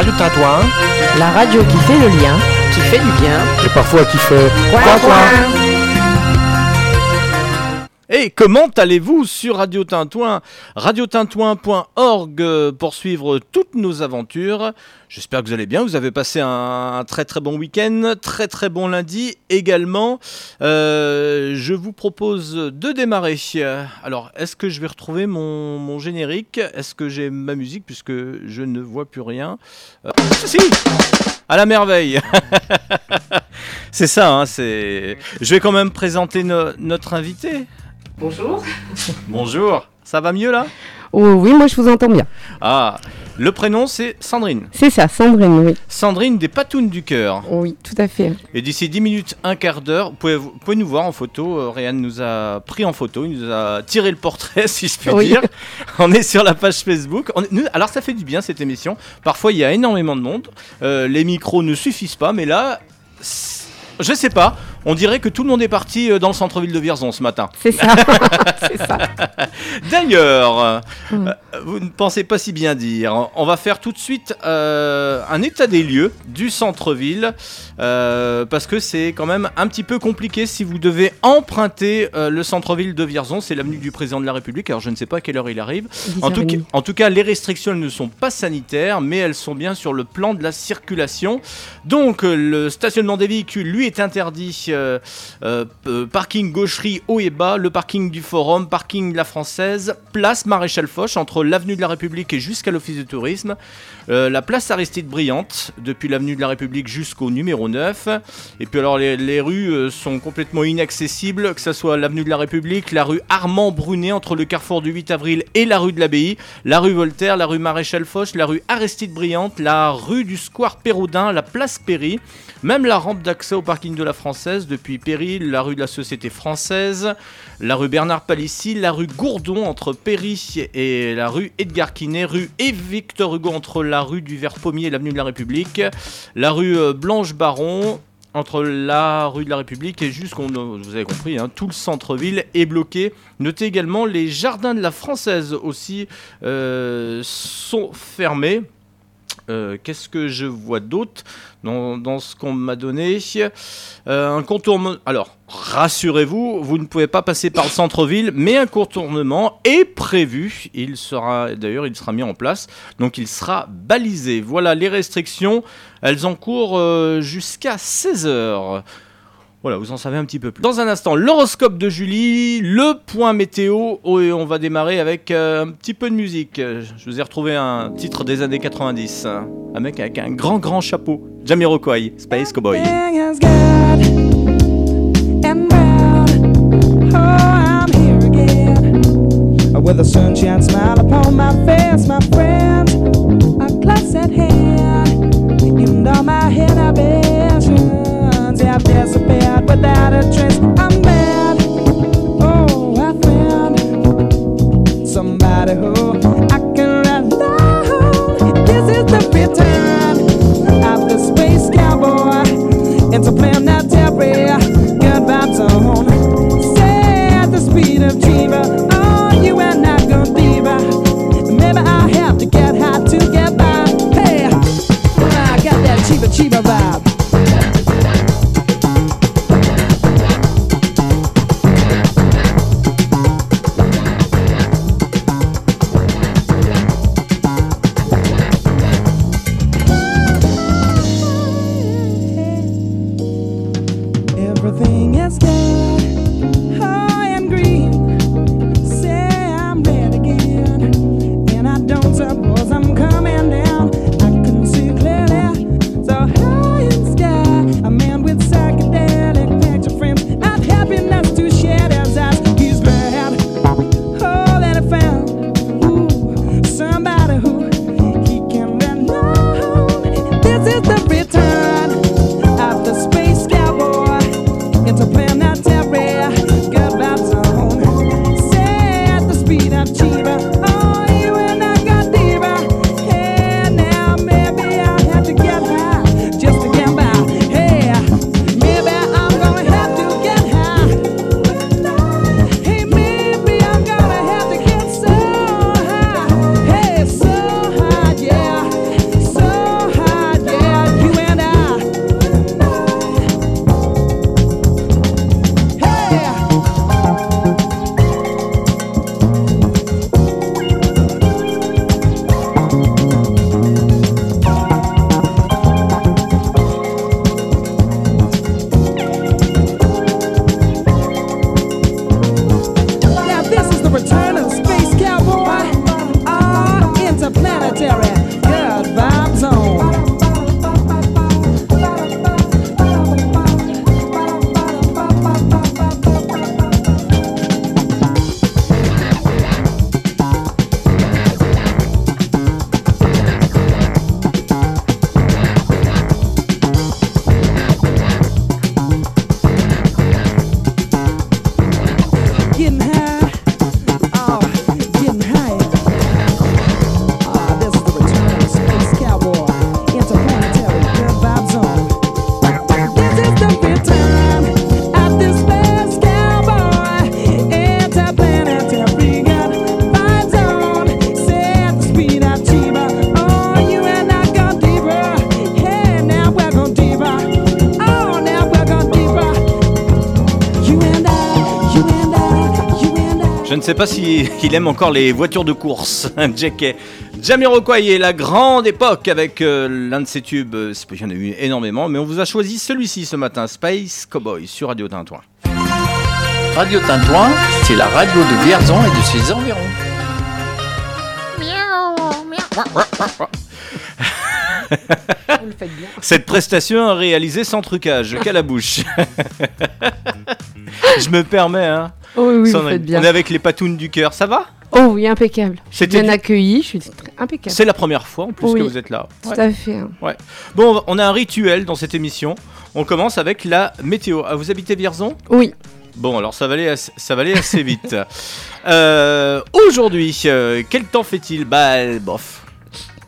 Radio La radio qui fait le lien, qui fait du bien. et parfois qui fait coin, coin. Et comment allez-vous sur Radio Tintouin? Radiotintouin.org euh, pour suivre toutes nos aventures. J'espère que vous allez bien. Vous avez passé un, très très bon week-end, très très bon lundi également. Euh, je vous propose de démarrer. Alors, est-ce que je vais retrouver mon, générique? Est-ce que j'ai ma musique puisque je ne vois plus rien? Euh, Si À la merveille C'est ça, hein, c'est... Je vais quand même présenter no- notre invité. Bonjour. Bonjour, ça va mieux là? Oh oui, moi je vous entends bien. Ah, le prénom c'est Sandrine. C'est ça, Sandrine, oui. Sandrine des Patounes du Cœur. Oui, tout à fait. Et d'ici 10 minutes, un quart d'heure, vous pouvez, vous pouvez nous voir en photo. Euh, Ryan nous a pris en photo, il nous a tiré le portrait, si je puis Oui. dire. On est sur la page Facebook. On est- nous- alors ça fait du bien cette émission. Parfois il y a énormément de monde. Euh, les micros ne suffisent pas, mais là, je sais pas. On dirait que tout le monde est parti euh, dans le centre-ville de Vierzon ce matin. C'est ça. D'ailleurs, Mm. euh, vous ne pensez pas si bien dire. On va faire tout de suite euh, un état des lieux du centre-ville euh, parce que c'est quand même un petit peu compliqué si vous devez emprunter euh, le centre-ville de Vierzon. C'est l'avenue du président de la République. Alors je ne sais pas à quelle heure il arrive. En tout, cas, 10h30. en tout cas, les restrictions ne sont pas sanitaires, mais elles sont bien sur le plan de la circulation. Donc, euh, le stationnement des véhicules, lui, est interdit. Euh, euh, euh, parking gaucherie haut et bas, le parking du Forum, parking de la Française, place Maréchal Foch, entre l'avenue de la République et jusqu'à l'Office de tourisme, la place Aristide Brillante, depuis l'avenue de la République jusqu'au numéro 9. Et puis alors, les, rues sont complètement inaccessibles, que ce soit l'avenue de la République, la rue Armand Brunet, entre le carrefour du 8 avril et la rue de l'Abbaye, la rue Voltaire, la rue Maréchal Foch, la rue Aristide Brillante, la rue du Square Péroudin, la place Péry, même la rampe d'accès au parking de la Française, depuis Péry, la rue de la Société Française, la rue Bernard Palissy, la rue Gourdon entre Péry et la rue Edgar Quinet, rue et Victor Hugo entre la rue du Vert Pommier et l'avenue de la République, la rue euh, Blanche Baron, entre la rue de la République et jusqu'on, vous avez compris, hein, tout le centre-ville est bloqué. Notez également les jardins de la Française aussi euh, sont fermés. Euh, Qu'est-ce que je vois d'autre dans, ce qu'on m'a donné Euh, Un contournement. Alors, rassurez-vous, vous ne pouvez pas passer par le centre-ville, mais un contournement est prévu. Il sera, d'ailleurs, il sera mis en place, donc il sera balisé. Voilà les restrictions. Elles encourent euh, jusqu'à 16 heures. Voilà, vous en savez un petit peu plus. Dans un instant, l'horoscope de Julie, le point météo, oh, et on va démarrer avec euh, un petit peu de musique. Euh, Je vous ai retrouvé un titre des années 90. Un mec avec un grand grand chapeau. Jamiroquai, Space Cowboy. Everything is good and brown. I'm here again with a sunshine smile upon my face, my friend. A close at hand, and all my inhibitions have disappeared without a trace. I'm bad. Oh, I somebody who ne sais pas si il aime encore les voitures de course, Jacket. Jamiroquai et la grande époque avec euh, l'un de ses tubes. euh, Il y en a eu énormément, mais on vous a choisi celui-ci ce matin, Space Cowboy sur Radio Tintouin. Radio Tintouin, c'est la radio de Vierzon et de ses environs. Vous le faites bien. Cette prestation réalisée sans trucage, qu'à la bouche. Je me permets, hein. Oh oui, vous faites bien. on est avec les patounes du cœur, ça va? Oh oui, impeccable. C'était bien du- accueillie, je suis très impeccable. C'est la première fois en plus Oui. que vous êtes là. Tout Ouais. à fait. hein. Bon, on a un rituel dans cette émission. On commence avec la météo. Ah, vous habitez Vierzon? Oui. Bon, alors ça va aller assez, ça va aller assez vite. Euh, Aujourd'hui, euh, quel temps fait-il? Bah, bof.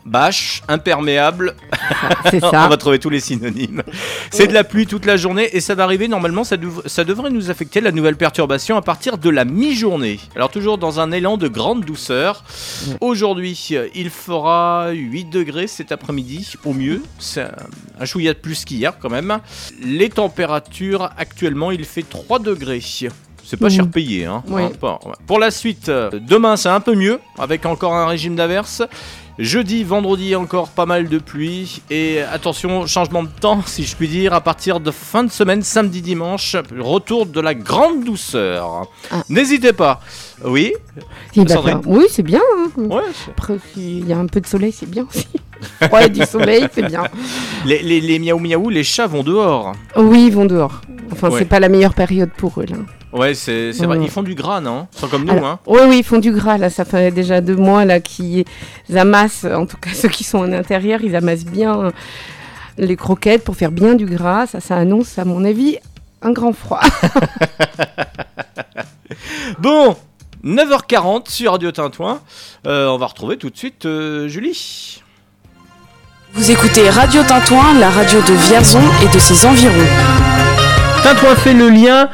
Bâche, imperméable, C'est on ça. va trouver tous les synonymes. C'est de la pluie toute la journée et ça va arriver normalement, ça, dev- ça devrait nous affecter la nouvelle perturbation à partir de la mi-journée. Alors toujours dans un élan de grande douceur. Aujourd'hui, euh, il fera 8 degrés cet après-midi au mieux. C'est un, un chouïa de plus qu'hier quand même. Les températures actuellement, il fait 3 degrés. C'est pas Mhm. cher payé. Hein. Oui. Hein. Pour la suite, euh, demain c'est un peu mieux avec encore un régime d'averse. Jeudi, vendredi, encore pas mal de pluie. Et attention, changement de temps, si je puis dire, à partir de fin de semaine, samedi, dimanche, retour de la grande douceur. Ah. N'hésitez pas. Oui bah, Sandrine. bah, oui, c'est bien. hein. Ouais. Après, s'il y a un peu de soleil, c'est bien aussi. Ouais, du soleil, c'est bien. Les, les, les miaou miaou, les chats vont dehors. Oui, ils vont dehors. Enfin, Ouais. c'est pas la meilleure période pour eux là. Ouais, c'est vrai. Ils font du gras, non? Ils sont comme nous, Alors, hein. Oui, oui, ils font du gras là. Ça fait déjà deux mois là qu'ils amassent, en tout cas ceux qui sont en intérieur, ils amassent bien les croquettes pour faire bien du gras. Ça, ça annonce, à mon avis, un grand froid. Bon 9h40 sur Radio Tintouin. Euh, on va retrouver tout de suite euh, Julie. Vous écoutez Radio Tintouin, la radio de Vierzon et de ses environs. Tintouin fait le lien,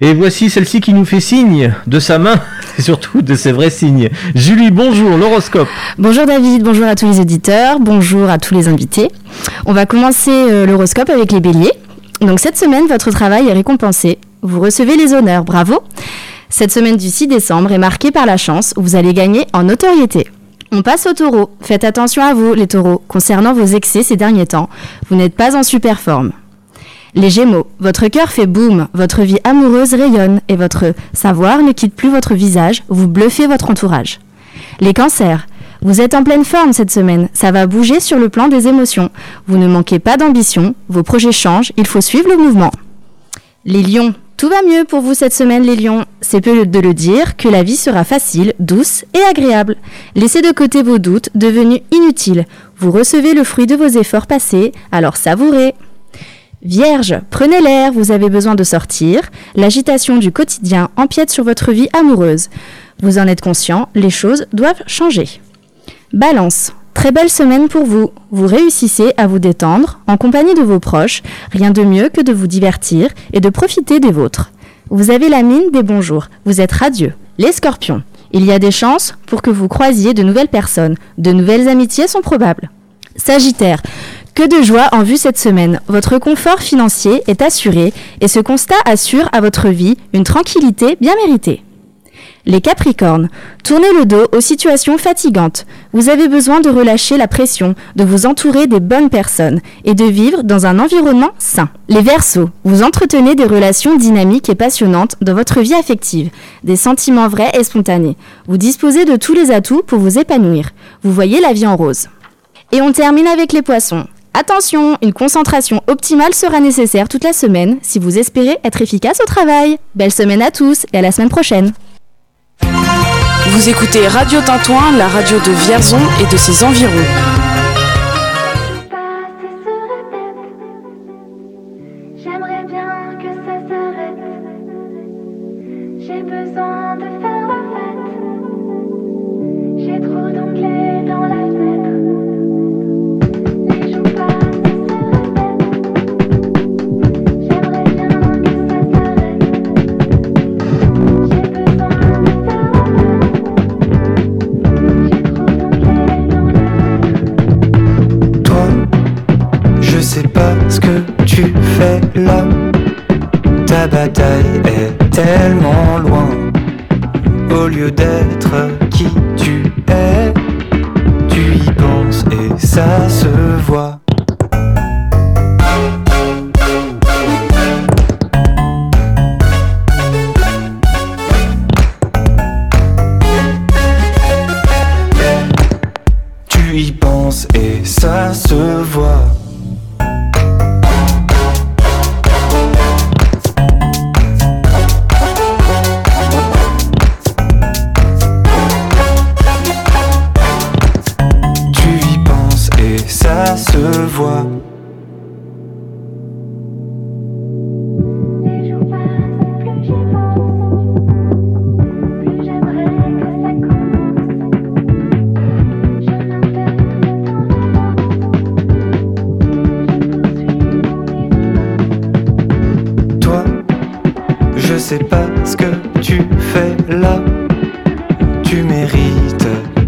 et voici celle-ci qui nous fait signe de sa main, et surtout de ses vrais signes. Julie, bonjour, l'horoscope. Bonjour David, bonjour à tous les auditeurs, bonjour à tous les invités. On va commencer euh, l'horoscope avec les béliers. Donc cette semaine, votre travail est récompensé. Vous recevez les honneurs, bravo. Cette semaine du 6 décembre est marquée par la chance où vous allez gagner en notoriété. On passe aux taureaux. Faites attention à vous, les taureaux. Concernant vos excès ces derniers temps, vous n'êtes pas en super forme. Les Gémeaux, votre cœur fait boum, votre vie amoureuse rayonne et votre savoir ne quitte plus votre visage, vous bluffez votre entourage. Les cancers, vous êtes en pleine forme cette semaine, ça va bouger sur le plan des émotions. Vous ne manquez pas d'ambition, vos projets changent, il faut suivre le mouvement. Les lions, tout va mieux pour vous cette semaine les lions. C'est peu de le dire que la vie sera facile, douce et agréable. Laissez de côté vos doutes devenus inutiles. Vous recevez le fruit de vos efforts passés, alors savourez. Vierge, prenez l'air, vous avez besoin de sortir. L'agitation du quotidien empiète sur votre vie amoureuse. Vous en êtes conscient, les choses doivent changer. Balance, très belle semaine pour vous. Vous réussissez à vous détendre en compagnie de vos proches. Rien de mieux que de vous divertir et de profiter des vôtres. Vous avez la mine des bons jours. Vous êtes radieux. Les scorpions, il y a des chances pour que vous croisiez de nouvelles personnes. De nouvelles amitiés sont probables. Sagittaire, que de joie en vue cette semaine. Votre confort financier est assuré et ce constat assure à votre vie une tranquillité bien méritée. Les Capricornes, tournez le dos aux situations fatigantes. Vous avez besoin de relâcher la pression, de vous entourer des bonnes personnes et de vivre dans un environnement sain. Les Verseaux, vous entretenez des relations dynamiques et passionnantes dans votre vie affective, des sentiments vrais et spontanés. Vous disposez de tous les atouts pour vous épanouir. Vous voyez la vie en rose. Et on termine avec les poissons. Attention, une concentration optimale sera nécessaire toute la semaine si vous espérez être efficace au travail. Belle semaine à tous et à la semaine prochaine. Vous écoutez Radio Tintouin, la radio de Vierzon et de ses environs.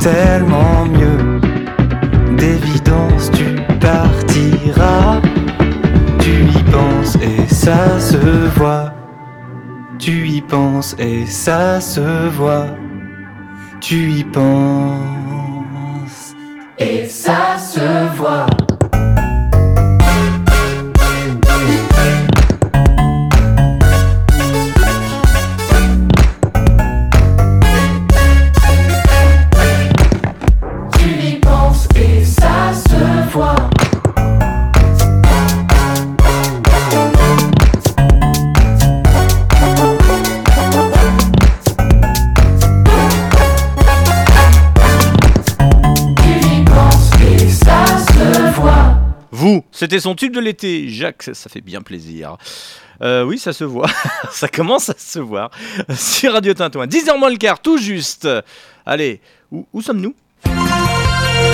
Tellement mieux. D'évidence, tu partiras. Tu y penses et ça se voit. Tu y penses et ça se voit. Tu y penses et ça se voit. C'était son tube de l'été. Jacques, ça, ça fait bien plaisir. Euh, oui, ça se voit. ça commence à se voir. Sur Radio Tintouin. 10h moins le quart, tout juste. Allez, où, où sommes-nous?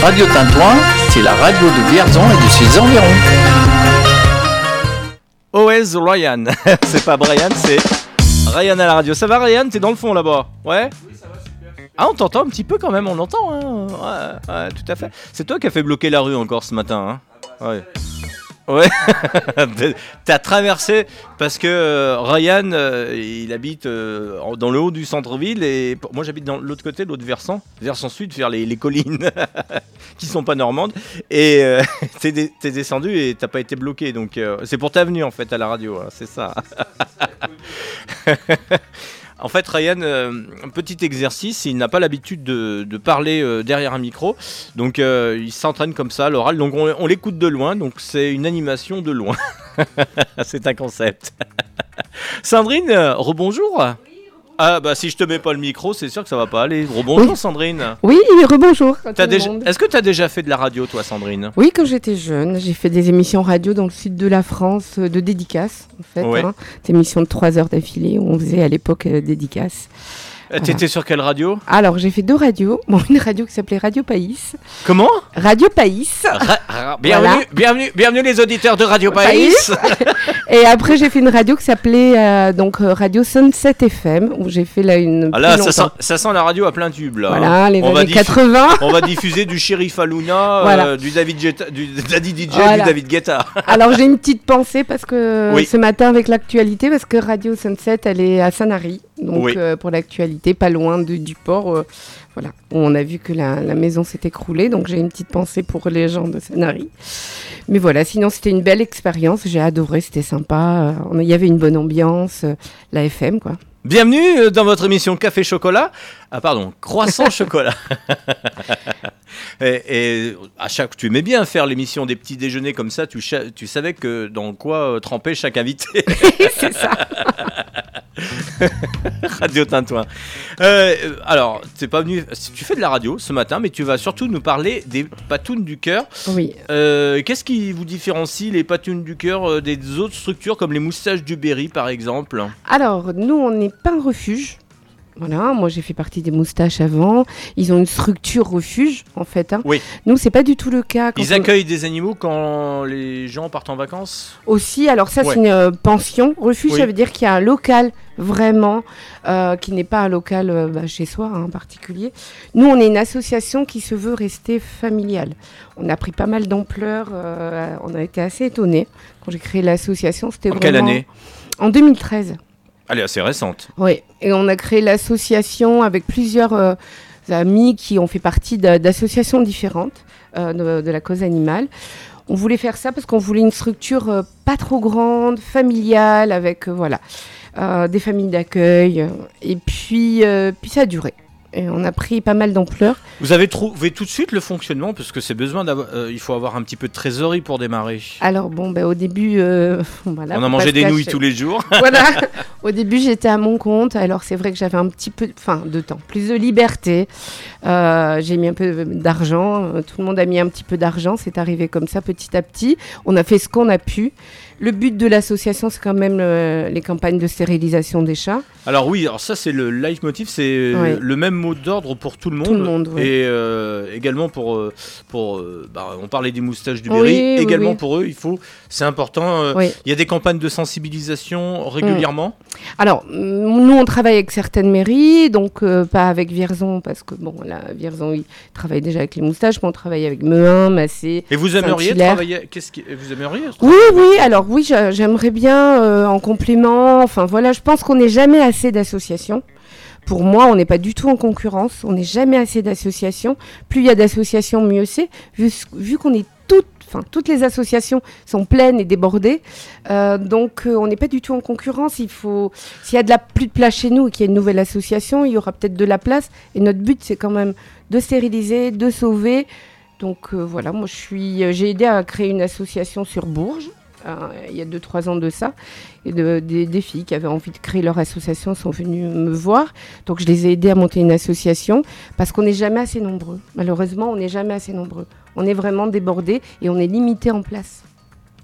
Radio Tintouin, c'est la radio de Vierzon et de ses environs. OS Ryan. c'est pas Brian, c'est Ryan à la radio. Ça va, Ryan? T'es dans le fond là-bas Ouais? Oui, ça va, super. Ah, on t'entend un petit peu quand même, on l'entend. Hein ouais, ouais, tout à fait. C'est toi qui as fait bloquer la rue encore ce matin. Hein ouais. Ouais, t'as traversé parce que euh, Ryan, euh, il habite euh, dans le haut du centre-ville et moi j'habite dans l'autre côté, l'autre versant, versant sud, vers les, collines qui sont pas normandes. Et t'es descendu et t'as pas été bloqué, donc c'est pour ta venue en fait à la radio, hein, c'est ça. En fait, Ryan, euh, un petit exercice, il n'a pas l'habitude de, parler euh, derrière un micro, donc euh, il s'entraîne comme ça à l'oral, donc on, l'écoute de loin, donc c'est une animation de loin. c'est un concept. Sandrine, rebonjour. Ah bah si je te mets pas le micro, c'est sûr que ça va pas aller. Rebonjour Oui. Sandrine. Oui, rebonjour. déjà-. Est-ce que tu as déjà fait de la radio toi Sandrine? Oui, quand j'étais jeune, j'ai fait des émissions radio dans le sud de la France euh, de dédicaces, en fait. Ouais. hein. Des émissions de 3 heures d'affilée où on faisait à l'époque euh, dédicaces. T'étais sur quelle radio Alors, j'ai fait deux radios. Bon, une radio qui s'appelait Radio Païs. Comment Radio Païs. Ra- ra- bienvenue, Voilà. bienvenue, bienvenue les auditeurs de Radio Païs. Païs. Et après, j'ai fait une radio qui s'appelait euh, donc euh, Radio Sunset FM, où j'ai fait là une. Ah là, ça sent, longtemps. ça sent la radio à plein tube là. Voilà, les On va années diffu- 80. On va diffuser du Sheriff Aluna, Voilà. euh, du David du Daddy DJ, Voilà. du David Guetta. Alors j'ai une petite pensée parce que Oui. ce matin avec l'actualité, parce que Radio Sunset, elle est à Sanary, donc Oui. euh, pour l'actualité, pas loin de- du port. euh, voilà, on a vu que la, la maison s'est écroulée, donc j'ai une petite pensée pour les gens de Sanary. Mais voilà, sinon c'était une belle expérience, j'ai adoré, c'était sympa. euh, Il y avait une bonne ambiance, la FM quoi. Bienvenue dans votre émission Café Chocolat. Ah pardon, Croissant Chocolat. Et, et à chaque, tu aimais bien faire l'émission des petits déjeuners comme ça. Tu, savais que dans quoi euh, trempait chaque invité. c'est ça. radio Tintouin. Euh, euh, alors, t'es pas venu. Tu fais de la radio ce matin, mais tu vas surtout nous parler des patounes du cœur. Oui. Euh, Qu'est-ce qui vous différencie les patounes du cœur euh, des autres structures comme les moustaches du Berry, par exemple? Alors, nous, on n'est pas un refuge. Voilà, moi j'ai fait partie des moustaches avant. Ils ont une structure refuge, en fait. hein. Oui. Nous, c'est pas du tout le cas. Ils on- accueillent des animaux quand les gens partent en vacances? Aussi, alors ça, Ouais. c'est une euh, pension. Refuge, Oui. ça veut dire qu'il y a un local, vraiment, euh, qui n'est pas un local euh, bah, chez soi, hein, en particulier. Nous, on est une association qui se veut rester familiale. On a pris pas mal d'ampleur. euh, on a été assez étonnés quand j'ai créé l'association. C'était En quelle année? En 2013. Elle est assez récente. Oui, et on a créé l'association avec plusieurs euh, amis qui ont fait partie d'a- d'associations différentes euh, de, la cause animale. On voulait faire ça parce qu'on voulait une structure euh, pas trop grande, familiale, avec voilà des familles d'accueil. et puis, puis ça a duré. Et on a pris pas mal d'ampleur. Vous avez trouvé tout de suite le fonctionnement parce que c'est besoin d'avoir. euh, il faut avoir un petit peu de trésorerie pour démarrer. Alors bon, ben, au début, euh, voilà, On a mangé des nouilles tous les jours. voilà. Au début, j'étais à mon compte. Alors, c'est vrai que j'avais un petit peu, enfin, de temps, plus de liberté. Euh, j'ai mis un peu d'argent. Tout le monde a mis un petit peu d'argent. C'est arrivé comme ça, petit à petit. On a fait ce qu'on a pu. Le but de l'association, c'est quand même euh, les campagnes de stérilisation des chats. Alors oui, alors ça c'est le leitmotiv, c'est euh, Ouais. le même mot d'ordre pour tout le monde. Tout le monde, ouais. Et euh, également pour, pour bah, on parlait des moustaches du Oui, Berry, oui, également oui. pour eux, il faut, c'est important. euh, Oui. Il y a des campagnes de sensibilisation régulièrement. Alors, mm, nous, on travaille avec certaines mairies, donc euh, pas avec Vierzon, parce que, bon, là, Vierzon, il travaille déjà avec les moustaches, mais on travaille avec Mehun, Massé. Et vous aimeriez travailler Qu'est-ce qui, vous aimeriez Oui, oui, alors oui, j'a- j'aimerais bien euh, en complément. Enfin voilà, je pense qu'on n'est jamais assez d'associations. Pour moi, on n'est pas du tout en concurrence. On n'est jamais assez d'associations. Plus il y a d'associations, mieux c'est. Vu, qu'on est toutes, enfin toutes les associations sont pleines et débordées, euh, donc euh, on n'est pas du tout en concurrence. Il faut, s'il y a de la plus de place chez nous et qu'il y a une nouvelle association, il y aura peut-être de la place. Et notre but, c'est quand même de stériliser, de sauver. Donc voilà, moi je suis, j'ai aidé à créer une association sur Bourges. Euh, il y a 2-3 ans de ça, et de- des, des filles qui avaient envie de créer leur association sont venues me voir. Donc je les ai aidées à monter une association parce qu'on n'est jamais assez nombreux. Malheureusement, on n'est jamais assez nombreux. On est vraiment débordés et on est limité en place.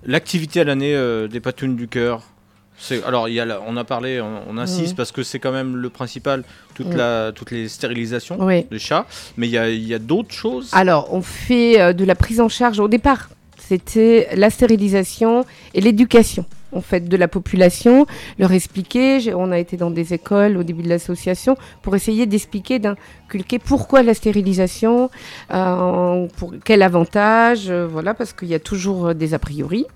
L'activité à l'année euh, des patounes du cœur. Alors, y a la- on a parlé, on, on insiste Mhm. parce que c'est quand même le principal, toute la, toutes les stérilisations Oui. des chats. Mais il y a, il y a d'autres choses? Alors, on fait euh, de la prise en charge au départ. C'était la stérilisation et l'éducation. En fait, de la population, leur expliquer. On a été dans des écoles au début de l'association pour essayer d'expliquer, d'inculquer pourquoi la stérilisation, euh, pour quel avantage, euh, voilà, parce qu'il y a toujours euh, des a priori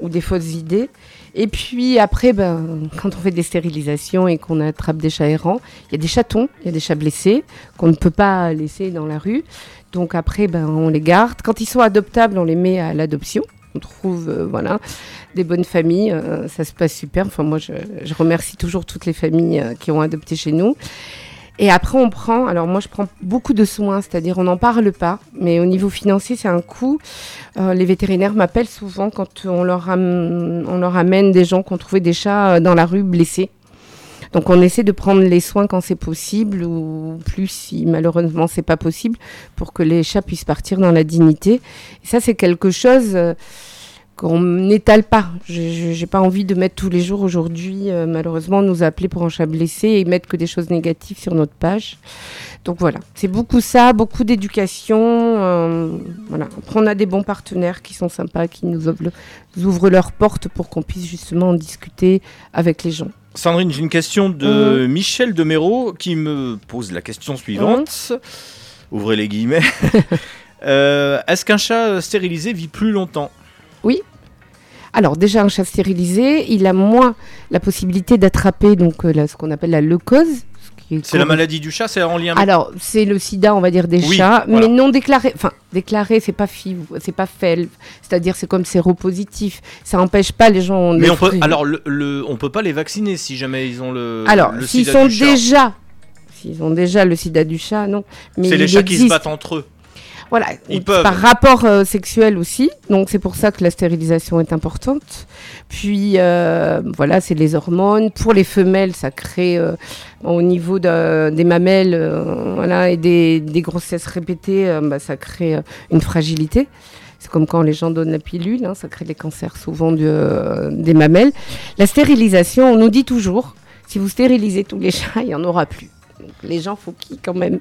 ou des fausses idées. Et puis après, ben, quand on fait des stérilisations et qu'on attrape des chats errants, il y a des chatons, il y a des chats blessés qu'on ne peut pas laisser dans la rue. Donc après, ben, on les garde. Quand ils sont adoptables, on les met à l'adoption. On trouve euh, voilà, des bonnes familles. euh, ça se passe super. Enfin, moi, je, je remercie toujours toutes les familles euh, qui ont adopté chez nous. Et après, on prend. Alors, moi, je prends beaucoup de soins, c'est-à-dire, on n'en parle pas. Mais au niveau financier, c'est un coût. Les vétérinaires m'appellent souvent quand on leur, am- on leur amène des gens qui ont trouvé des chats dans la rue blessés. Donc on essaie de prendre les soins quand c'est possible ou plus si malheureusement c'est pas possible pour que les chats puissent partir dans la dignité. Et ça c'est quelque chose euh, qu'on n'étale pas. J'ai pas envie de mettre tous les jours aujourd'hui euh, malheureusement nous appeler pour un chat blessé et mettre que des choses négatives sur notre page. Donc voilà, c'est beaucoup ça, beaucoup d'éducation. euh, voilà. Après on a des bons partenaires qui sont sympas, qui nous ouvrent leurs portes pour qu'on puisse justement en discuter avec les gens. Sandrine, j'ai une question de Michel Deméro qui me pose la question suivante. Ouvrez les guillemets. Euh, Est-ce qu'un chat euh, stérilisé vit plus longtemps? Oui. Alors déjà un chat stérilisé, il a moins la possibilité d'attraper donc euh, là, ce qu'on appelle la leucose. C'est la maladie du chat, c'est en lien avec... Alors c'est le sida, on va dire des Oui, chats, voilà. mais non déclaré. Enfin déclaré, c'est pas FIV, c'est pas FELV, c'est-à-dire c'est comme séropositif. Ça n'empêche pas les gens. Mais on peut, alors le, le- on peut pas les vacciner si jamais ils ont le. Alors, s'ils sida sont du chat. déjà, s'ils ont déjà le sida du chat, non. Mais c'est les chats qui se battent entre eux. Voilà, Ils peuvent. par rapport euh, sexuel aussi. Donc c'est pour ça que la stérilisation est importante. Puis euh, voilà, c'est les hormones. Pour les femelles, ça crée euh, au niveau de- des mamelles euh, voilà, et des, des grossesses répétées, euh, bah, ça crée une fragilité. C'est comme quand les gens donnent la pilule, hein, ça crée des cancers souvent du- euh, des mamelles. La stérilisation, on nous dit toujours, si vous stérilisez tous les chats, il n'y en aura plus. Les gens, faut qu'ils quand même,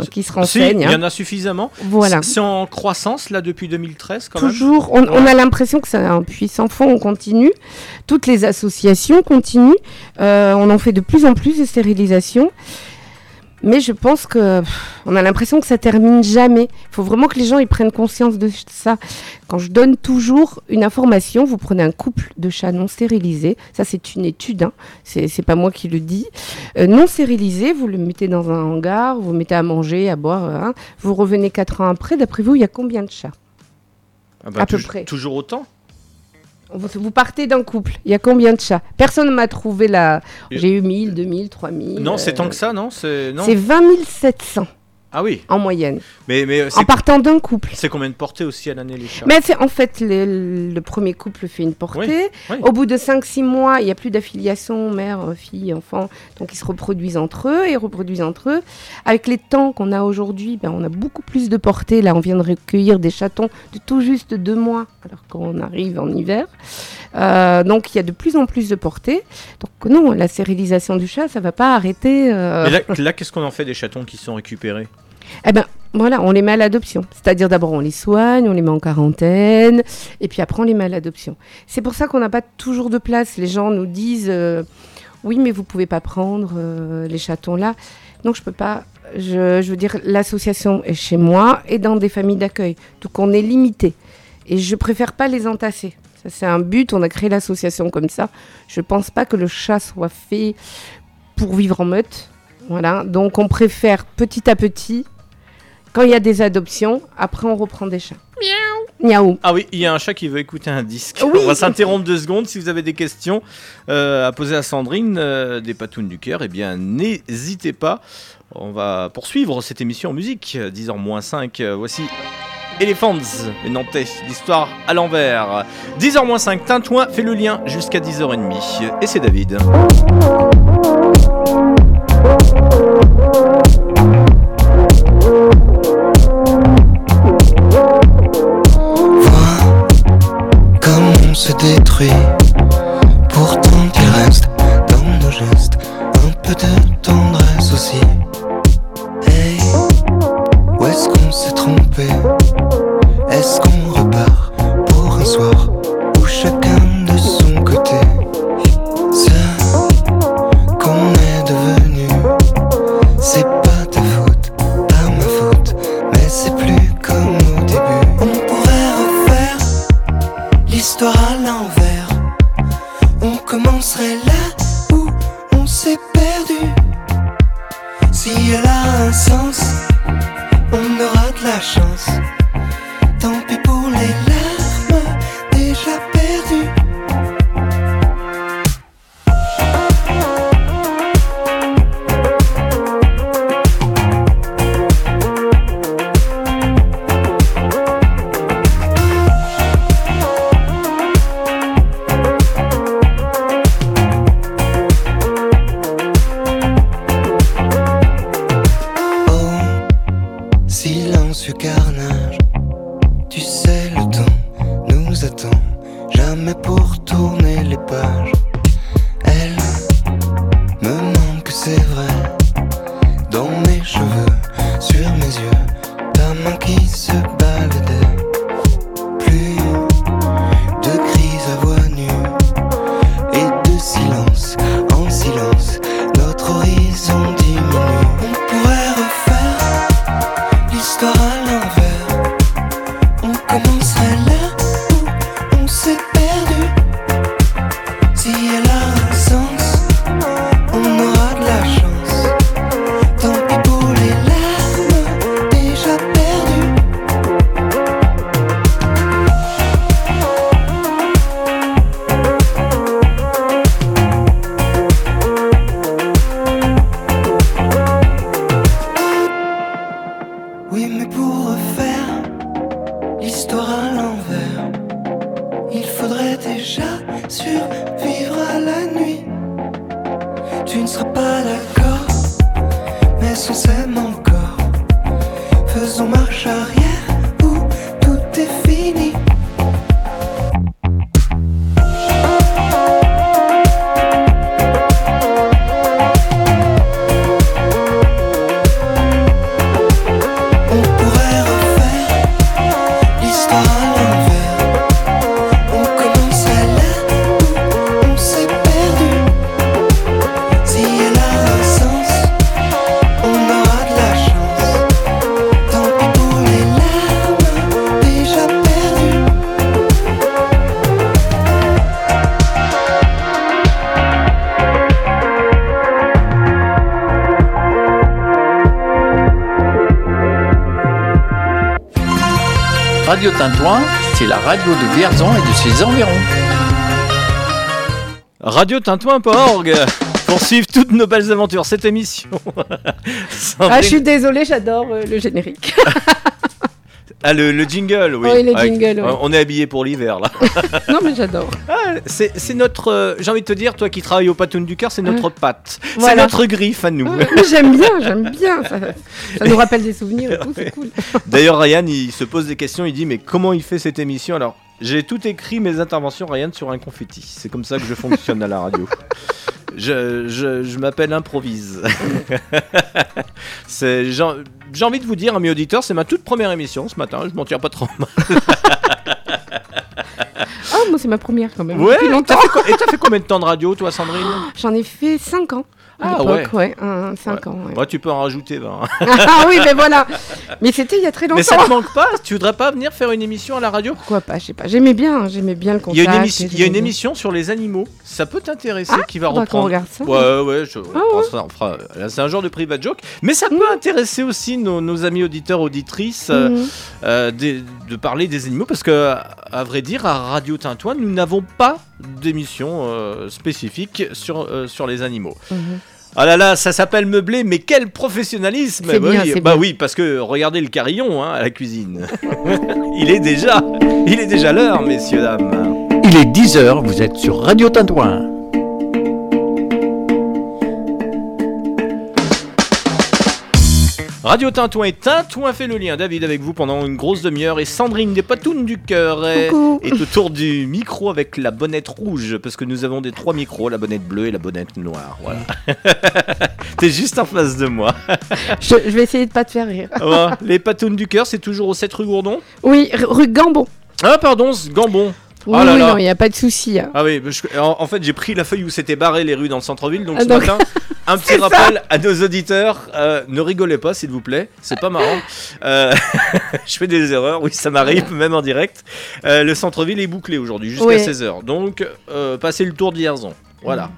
se Si, renseignent. il y hein. en a suffisamment. Voilà. C'est- en croissance là depuis 2013 quand même. Toujours, on, on a l'impression que c'est un puissant fond, on continue. Toutes les associations continuent. Euh, on en fait de plus en plus de stérilisations. Mais je pense que pff, on a l'impression que ça termine jamais. Il faut vraiment que les gens ils prennent conscience de ça. Quand je donne toujours une information, vous prenez un couple de chats non stérilisés. Ça, c'est une étude. Hein. C'est pas moi qui le dis. Euh, non stérilisé, vous le mettez dans un hangar, vous le mettez à manger, à boire. hein. Vous revenez quatre ans après. D'après vous, il y a combien de chats? Ah bah, à peu près. Toujours autant. Vous, vous partez d'un couple, il y a combien de chats? Personne ne m'a trouvé la. J'ai eu 1000, 2000, 3000. Non, c'est euh, tant que ça, non? C'est non? C'est 20 700 Ah oui. en moyenne, Mais mais euh, en partant d'un couple. c'est combien de portées aussi à l'année les chats Mais c'est en fait le, le premier couple fait une portée. oui. Au bout de 5-6 mois, il n'y a plus d'affiliation mère, euh, fille, enfant. Donc ils se reproduisent entre eux et reproduisent entre eux. Avec les temps qu'on a aujourd'hui, ben, on a beaucoup plus de portées. Là, on vient de recueillir des chatons de tout juste deux mois, alors qu'on arrive en hiver. Euh, donc il y a de plus en plus de portées. Donc non, la stérilisation du chat, ça va pas arrêter. euh, Mais là, là, qu'est-ce qu'on en fait des chatons qui sont récupérés? Eh ben, voilà, on les met à l'adoption. C'est-à-dire d'abord on les soigne, on les met en quarantaine, et puis après on les met à l'adoption. C'est pour ça qu'on n'a pas toujours de place. Les gens nous disent euh, oui, mais vous pouvez pas prendre euh, les chatons là. Non, je peux pas. Je, je veux dire, l'association est chez moi et dans des familles d'accueil, donc on est limité. Et je préfère pas les entasser. Ça, c'est un but. On a créé l'association comme ça. Je pense pas que le chat soit fait pour vivre en meute. Voilà. Donc on préfère petit à petit quand il y a des adoptions, après on reprend des chats. Miaou. Miaou. Ah oui, il y a un chat qui veut écouter un disque. Oui. On va s'interrompre deux secondes. Si vous avez des questions euh, à poser à Sandrine, euh, des patounes du cœur, eh bien n'hésitez pas. On va poursuivre cette émission en musique. 10h moins 5, euh, voici Elephants, les Nantais, l'histoire à l'envers. 10h moins 5, Tintouin fait le lien jusqu'à 10h30. Et c'est David. Ses environs. Radiotintouin.org pour suivre toutes nos belles aventures. Cette émission. Ah, je suis désolée, j'adore euh, le générique. Ah, le, le jingle, oui. Oui, le jingle, oui. On est habillé pour l'hiver, là. non, mais j'adore. Ah, c'est notre. euh, J'ai envie de te dire, toi qui travailles au Patoun du cœur, c'est notre patte. C'est Voilà. notre griffe à nous. J'aime bien, j'aime bien. Ça, ça nous rappelle des souvenirs et tout, c'est cool. D'ailleurs, Ryan, il se pose des questions. Il dit Mais comment il fait cette émission? Alors, j'ai tout écrit mes interventions, Ryan, sur un confetti. C'est comme ça que je fonctionne à la radio. Je, je, je m'appelle improvise. C'est- J'ai j'ai envie de vous dire, amis auditeurs, c'est ma toute première émission ce matin. Je m'en tire pas trop mal. Ah, moi, c'est ma première quand même. Ouais, Depuis longtemps. t'as fait, et t'as fait combien de temps de radio, toi, Sandrine? J'en ai fait 5 ans. Ah, l'époque, ouais. 5 ans. ouais. Ouais, tu peux en rajouter 20. ah oui, mais voilà. Mais c'était il y a très longtemps. Mais ça te manque pas Tu voudrais pas venir faire une émission à la radio? Pourquoi pas, je sais pas. J'aimais bien, j'aimais bien le Il y contact. a une, émission, il y a une émission sur les animaux. Ça peut t'intéresser Ah, qui va reprendre. regarde ça. Ouais, ouais, je, on Ah fera ça, on fera- là, c'est un genre de private joke. Mais ça peut intéresser aussi nos, nos amis auditeurs, auditrices, euh, Mhm. euh, de parler des animaux. Parce que, à vrai dire, à Radio Tintouin, nous n'avons pas d'émission euh, spécifique sur, sur les animaux. Mhm. Ah là là, ça s'appelle meubler, mais quel professionnalisme Bah bien, oui, Bah bien. oui, parce que regardez le carillon hein, à la cuisine. il est déjà, il est déjà l'heure, messieurs dames. Il est 10h, vous êtes sur Radio Tintouin. Radio Tintouin et Tintouin fait le lien. David avec vous pendant une grosse demi-heure et Sandrine des patounes du cœur est, autour du micro avec la bonnette rouge parce que nous avons des trois micros, la bonnette bleue et la bonnette noire. Voilà. T'es juste en face de moi. Je, je vais essayer de pas te faire rire. Ouais, les patounes du cœur, c'est toujours au 7 rue Gourdon? Oui, rue Gambon. Ah pardon, c'est Gambon. Oui, Oh là oui, là. non, il n'y a pas de souci. hein. Ah oui, je- en, en fait j'ai pris la feuille où c'était barré les rues dans le centre-ville, donc Ah, ce donc- matin, un petit rappel à nos auditeurs, euh, ne rigolez pas s'il vous plaît, c'est pas marrant. Euh, je fais des erreurs, oui ça m'arrive, même en direct. Euh, le centre-ville est bouclé aujourd'hui, jusqu'à Oui. 16h, donc passez le tour d'Hierzon. Voilà.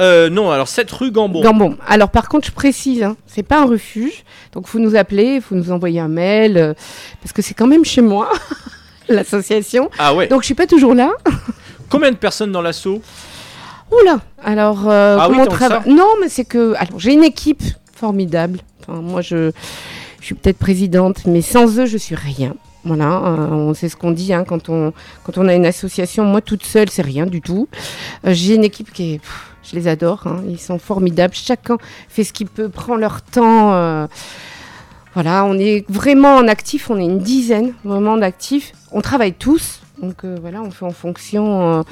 Euh, non, alors cette rue Gambon. Gambon. Alors par contre, je précise, hein, c'est pas un refuge. Donc faut nous appeler, faut nous envoyer un mail, euh, parce que c'est quand même chez moi, l'association. Ah ouais. Donc je suis pas toujours là. Combien de personnes dans l'assaut? Oula. Alors euh, Ah oui, comment on travaille Non, mais c'est que alors j'ai une équipe formidable. Enfin, moi je, je suis peut-être présidente, mais sans eux je suis rien. Voilà, euh, on sait ce qu'on dit hein, quand on quand on a une association. Moi toute seule c'est rien du tout. Euh, j'ai une équipe qui est, pff, je les adore. hein, ils sont formidables. Chacun fait ce qu'il peut, prend leur temps. voilà, on est vraiment en actif. On est une dizaine vraiment d'actifs. On travaille tous. Donc euh, voilà, on fait en fonction euh,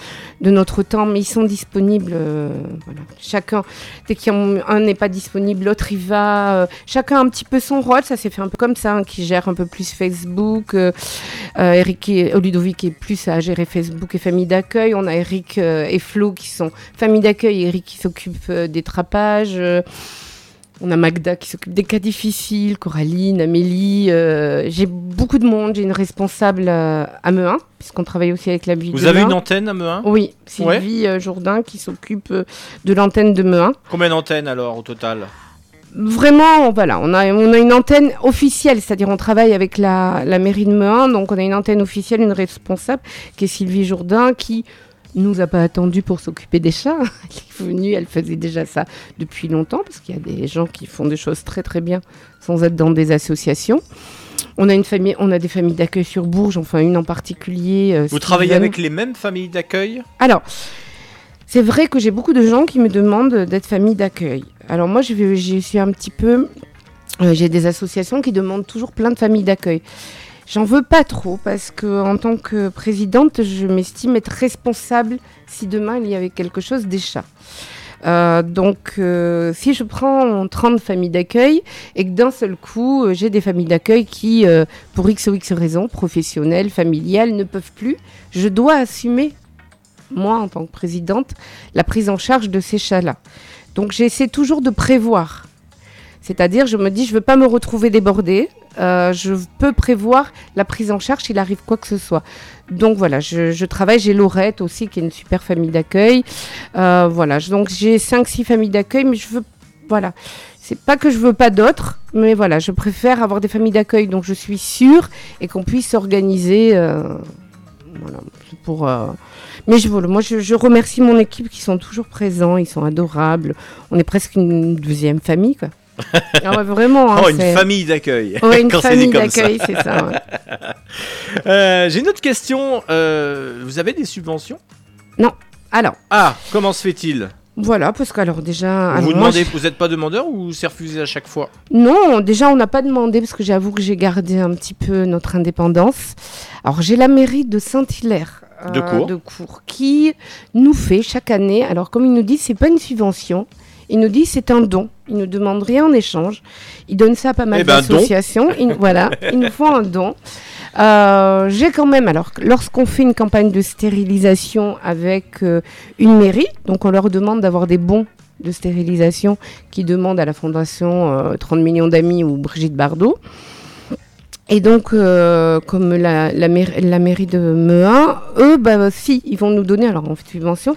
de notre temps, mais ils sont disponibles. euh, voilà. Chacun, dès qu'un un n'est pas disponible, l'autre il va. euh, chacun a un petit peu son rôle, ça s'est fait un peu comme ça, hein, qui gère un peu plus Facebook. euh, euh, Eric et Ludovic est plus à gérer Facebook et famille d'accueil. On a Eric euh, et Flo qui sont famille d'accueil Eric qui s'occupe euh, des trapages. euh, on a Magda qui s'occupe des cas difficiles, Coraline, Amélie. euh, j'ai beaucoup de monde. J'ai une responsable euh, à Mehun, puisqu'on travaille aussi avec la ville Vous de avez une antenne à Mehun Oui, Sylvie euh, Jourdain qui s'occupe de l'antenne de Mehun. Combien d'antennes alors au total? Vraiment, voilà, on a, on a une antenne officielle, c'est-à-dire on travaille avec la, la mairie de Mehun, donc on a une antenne officielle, une responsable qui est Sylvie Jourdain qui nous a pas attendu pour s'occuper des chats. Elle est venue, elle faisait déjà ça depuis longtemps parce qu'il y a des gens qui font des choses très très bien sans être dans des associations. On a une famille, on a des familles d'accueil sur Bourges, enfin une en particulier. euh, Vous travaillez avec les mêmes familles d'accueil? Alors, c'est vrai que j'ai beaucoup de gens qui me demandent d'être famille d'accueil. Alors moi, je suis un petit peu... euh, j'ai des associations qui demandent toujours plein de familles d'accueil. J'en veux pas trop parce que en tant que présidente, je m'estime être responsable si demain il y avait quelque chose des chats. Euh, donc, euh, si je prends 30 familles d'accueil et que d'un seul coup, euh, j'ai des familles d'accueil qui, euh, pour X ou X raisons, professionnelles, familiales, ne peuvent plus, je dois assumer moi, en tant que présidente, la prise en charge de ces chats-là. Donc j'essaie toujours de prévoir. C'est-à-dire, je me dis, je ne veux pas me retrouver débordée. Euh, je peux prévoir la prise en charge s'il arrive quoi que ce soit. Donc voilà, je, travaille. J'ai Laurette aussi, qui est une super famille d'accueil. Euh, voilà, donc j'ai 5-6 familles d'accueil, mais je veux. Voilà. C'est pas que je veux pas d'autres, mais voilà, je préfère avoir des familles d'accueil dont je suis sûre et qu'on puisse s'organiser. euh, voilà, pour. euh, mais je, moi, je, je remercie mon équipe qui sont toujours présents, ils sont adorables. On est presque une deuxième famille, quoi. Ah ouais, vraiment. hein, Oh, une famille d'accueil. Ouais, une famille d'accueil, c'est ça. ouais. Euh, J'ai une autre question. Euh, vous avez des subventions? Alors, Ah, comment se fait-il? Voilà, parce que alors déjà. Vous alors, demandez, je- vous n'êtes pas demandeur ou c'est refusé à chaque fois? Non, déjà, on n'a pas demandé parce que j'avoue que j'ai gardé un petit peu notre indépendance. Alors, j'ai la mairie de Saint-Hilaire. euh, De Cours. de Cours, qui nous fait chaque année, alors comme il nous dit, c'est pas une subvention, il nous dit c'est un don. Il ne demande rien en échange. Il donne ça à pas mal Eh ben, d'associations. Il- voilà, ils nous font un don. Euh, j'ai quand même, alors, lorsqu'on fait une campagne de stérilisation avec euh, une mairie, donc on leur demande d'avoir des bons de stérilisation qui demandent à la fondation euh, 30 millions d'amis ou Brigitte Bardot. Et donc, euh, comme la, la, maire- la mairie de Mehun, eux, bah, si, ils vont nous donner, alors en subvention,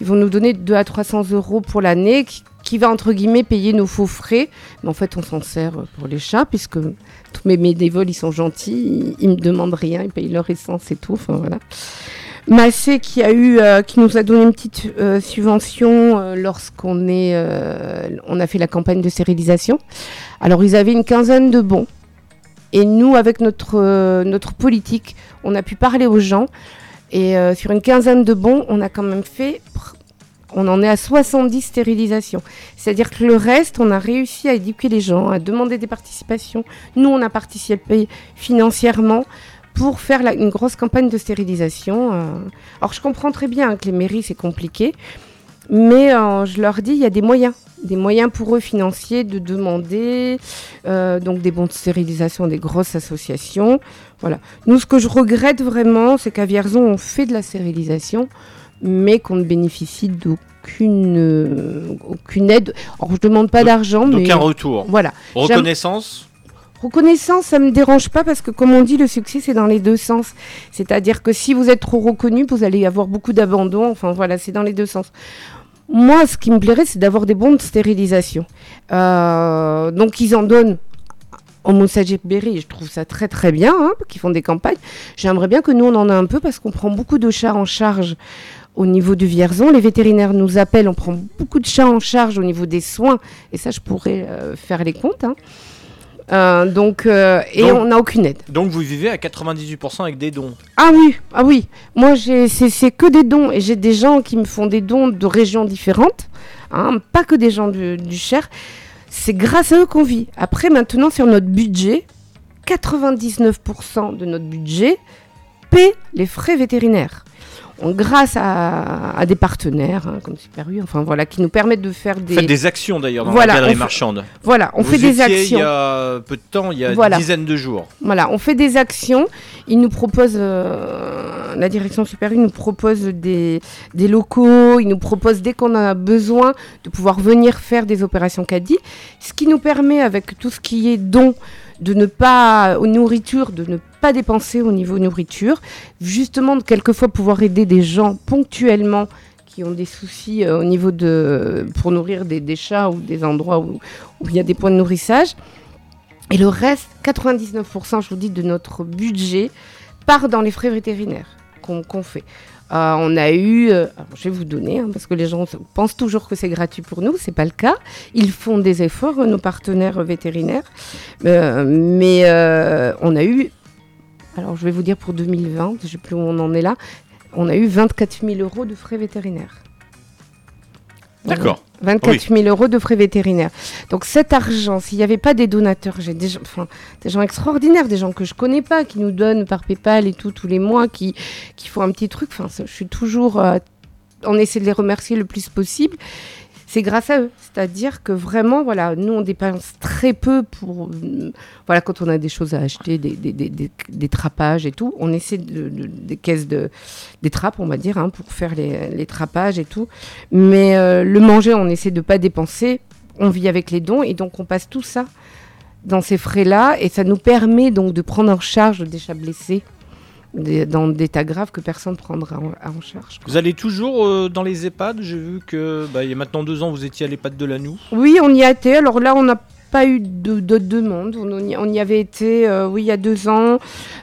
ils vont nous donner 2 à 300 euros pour l'année qui, qui va, entre guillemets, payer nos faux frais. Mais en fait, on s'en sert pour les chats, puisque tous mes bénévoles, ils sont gentils, ils, ils me demandent rien, ils payent leur essence et tout, enfin voilà. Massé qui a eu, euh, qui nous a donné une petite euh, subvention euh, lorsqu'on est, euh, on a fait la campagne de stérilisation. Alors ils avaient une quinzaine de bons. Et nous, avec notre, euh, notre politique, on a pu parler aux gens. Et euh, sur une quinzaine de bons, on a quand même fait. On en est à 70 stérilisations. C'est-à-dire que le reste, on a réussi à éduquer les gens, à demander des participations. Nous, on a participé financièrement pour faire une grosse campagne de stérilisation. euh. Alors, je comprends très bien que les mairies, c'est compliqué. Mais je leur dis, il y a des moyens. Des moyens pour eux financiers de demander euh, donc des bons de stérilisation des grosses associations. Voilà. Nous, ce que je regrette vraiment, c'est qu'à Vierzon, on fait de la stérilisation, mais qu'on ne bénéficie d'aucune euh, aucune aide. Alors, je demande pas d'argent, mais D'aucun retour. voilà. Reconnaissance Reconnaissance, ça me dérange pas parce que, comme on dit, le succès, c'est dans les deux sens. C'est-à-dire que si vous êtes trop reconnu, vous allez avoir beaucoup d'abandon. Enfin, voilà, c'est dans les deux sens. Moi, ce qui me plairait, c'est d'avoir des bons de stérilisation. Euh, donc, ils en donnent au Monssager Berry, je trouve ça très très bien, hein, qu'ils font des campagnes. J'aimerais bien que nous, on en a un peu parce qu'on prend beaucoup de chats en charge au niveau du Vierzon. Les vétérinaires nous appellent, on prend beaucoup de chats en charge au niveau des soins. Et ça, je pourrais euh, faire les comptes. hein. Euh, donc, euh, et Donc- on n'a aucune aide. Donc vous vivez à 98% avec des dons. Ah oui, ah oui. Moi, c'est, c'est que des dons. Et j'ai des gens qui me font des dons de régions différentes. hein, pas que des gens du, du Cher. C'est grâce à eux qu'on vit. Après, maintenant, sur notre budget, 99% de notre budget paie les frais vétérinaires. Grâce à, à des partenaires hein, comme Super U, enfin voilà, qui nous permettent de faire des. Faites des actions d'ailleurs dans Voilà, la galerie fait- marchande. Voilà, on Vous fait des actions. Il y a peu de temps, il y a Voilà. une dizaine de jours. Voilà, on fait des actions. Ils nous proposent, euh, la direction supérieure nous propose des, des locaux, ils nous proposent dès qu'on a besoin de pouvoir venir faire des opérations caddie, ce qui nous permet avec tout ce qui est don de ne pas, aux nourritures, de ne pas dépenser au niveau nourriture, justement de quelquefois pouvoir aider des gens ponctuellement qui ont des soucis euh, au niveau de, pour nourrir des, chats ou des endroits où, il y a des points de nourrissage. Et le reste, 99%, je vous dis, de notre budget part dans les frais vétérinaires qu'on fait. Euh, on a eu, euh, je vais vous donner, hein, parce que les gens pensent toujours que c'est gratuit pour nous, c'est pas le cas. Ils font des efforts, euh, nos partenaires vétérinaires, mais on a eu, alors je vais vous dire pour 2020, je sais plus où on en est là, on a eu 24 000 euros de frais vétérinaires. D'accord. 24 000 euros de frais vétérinaires. Donc cet argent, s'il n'y avait pas des donateurs, j'ai des, gens- des gens extraordinaires, des gens que je connais pas, qui nous donnent par PayPal et tout tous les mois, qui, qui font un petit truc. Enfin, je suis toujours, euh, on essaie de les remercier le plus possible. C'est grâce à eux. C'est-à-dire que vraiment, voilà, nous on dépense très peu pour, voilà, quand on a des choses à acheter, des, des, des, des- trappages et tout, on essaie de, de- des caisses de, des trappes, on va dire, hein, pour faire les, trappages et tout. Mais euh, le manger, on essaie de pas dépenser. On vit avec les dons et donc on passe tout ça dans ces frais-là et ça nous permet donc de prendre en charge des chats blessés des- dans d'état grave que personne ne prendra en, en charge. Vous allez toujours euh, dans les EHPAD? J'ai vu que bah, il y a maintenant deux ans, vous étiez à l'EHPAD de Lanou. Oui, on y a été. Alors là, on n'a pas eu de, de demande. On, y- on y avait été, euh, oui, il y a deux ans.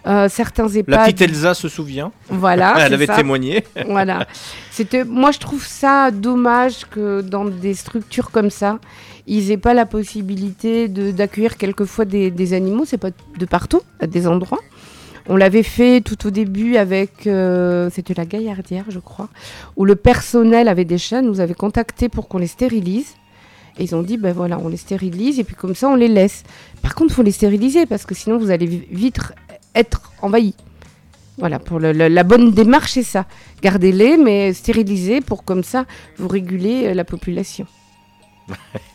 Euh, certains EHPAD. La petite Elsa se souvient. Voilà. Elle avait ça. témoigné. voilà. C'était, moi, je trouve ça dommage que dans des structures comme ça, ils aient pas la possibilité d'accueillir quelquefois des, des animaux. C'est pas de partout, à des endroits. On l'avait fait tout au début avec, euh, c'était la Gaillardière, je crois, où le personnel avait des chats, nous avait contactés pour qu'on les stérilise. Et ils ont dit, ben voilà, on les stérilise et puis comme ça, on les laisse. Par contre, il faut les stériliser parce que sinon, vous allez vi- vite être envahi. Voilà, pour la bonne démarche, c'est ça. Gardez-les, mais stérilisez pour comme ça, vous régulez euh, la population.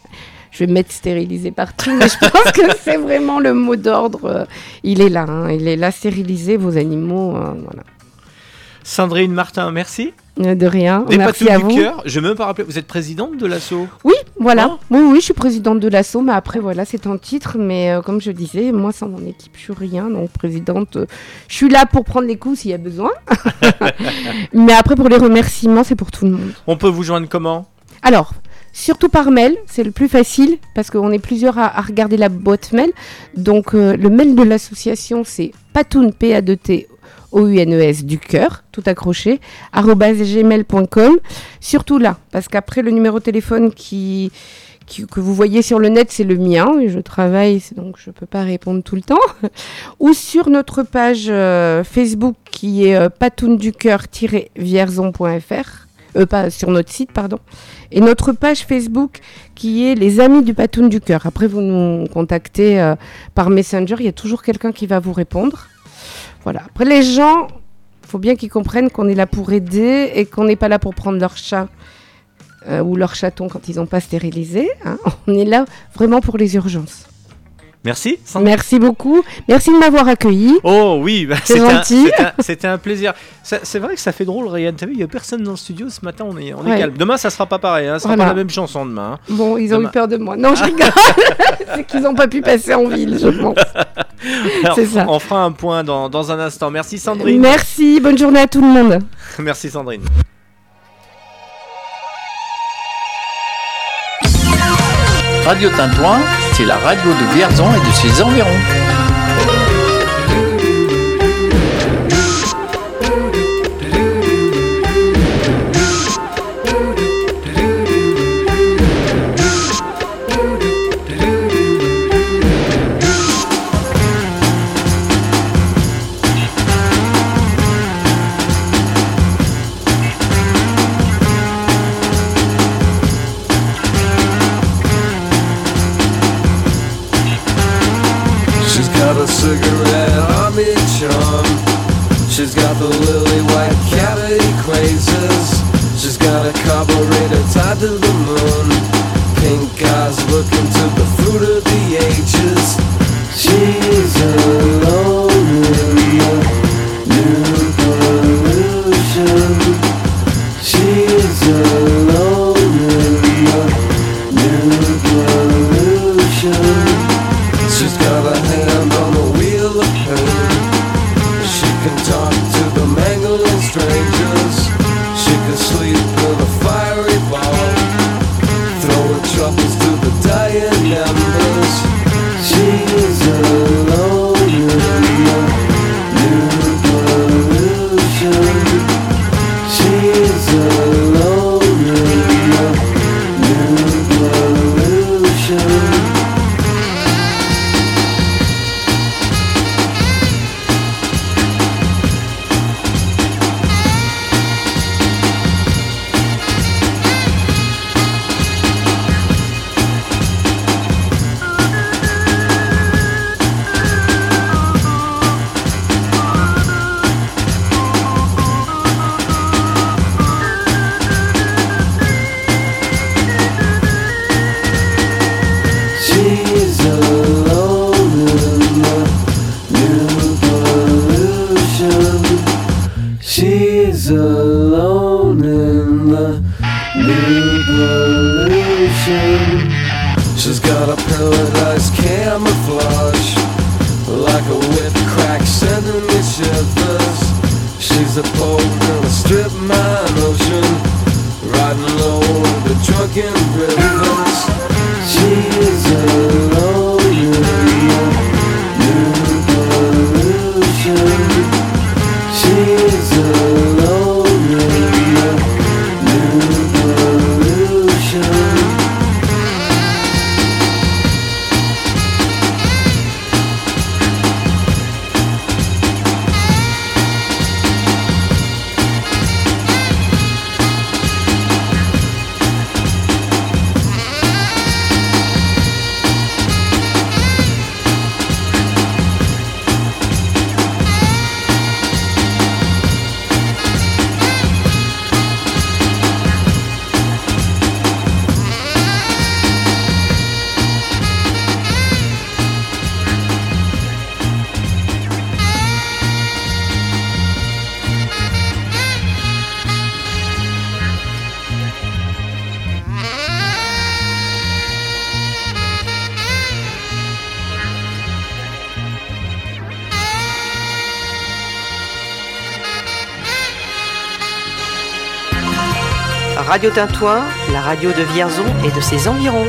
je vais mettre stérilisé partout, mais je pense que c'est vraiment le mot d'ordre. euh, il est là, hein, il est là, stérilisez vos animaux. euh, voilà. Sandrine Martin, merci. Euh, De rien. Des Merci à du vous. cœur. Je vais même pas rappeler. Vous êtes présidente de l'assaut Oui, voilà. Oh. Oui, oui, je suis présidente de l'ASSO, mais après, voilà, c'est un titre. Mais euh, comme je disais, moi, sans mon équipe, je suis rien. Donc, présidente, euh, je suis là pour prendre les coups s'il y a besoin. mais après, pour les remerciements, c'est pour tout le monde. On peut vous joindre comment? Alors, surtout par mail, c'est le plus facile parce qu'on est plusieurs à, à regarder la boîte mail. Donc, euh, le mail de l'association, c'est patoun, p a 2 t o u n e s du cœur, tout accroché, gmail.com. Surtout là, parce qu'après, le numéro de téléphone qui, que vous voyez sur le net, c'est le mien, et je travaille, donc je ne peux pas répondre tout le temps. Ou sur notre page euh, Facebook qui est euh, patounducoeur-vierzon.fr. Euh, pas sur notre site, pardon. Et notre page Facebook qui est les Amis du Patoun du Cœur. Après, vous nous contactez euh, par Messenger, il y a toujours quelqu'un qui va vous répondre. Voilà. Après, les gens, faut bien qu'ils comprennent qu'on est là pour aider et qu'on n'est pas là pour prendre leur chat euh, ou leur chaton quand ils n'ont pas stérilisé. hein. On est là vraiment pour les urgences. Merci. Sandrine. Merci beaucoup. Merci de m'avoir accueilli. Oh oui, bah, C'est gentil. c'était un- plaisir. C'est vrai que ça fait drôle, Ryan. T'as vu, il n'y a personne dans le studio ce matin, on est, on est Ouais. calme. Demain, ça sera pas pareil, hein, ça sera Voilà. pas la même chanson demain. hein. Bon, ils ont Demain. eu peur de moi. Non, je rigole. C'est qu'ils n'ont pas pu passer en ville, je pense. C'est ça. On fera un point dans, dans un instant. Merci Sandrine. Merci. Bonne journée à tout le monde. Merci Sandrine. Radio Tintouin, c'est la radio de Vierzon et de ses environs. Radio Tintoin, la radio de Vierzon et de ses environs.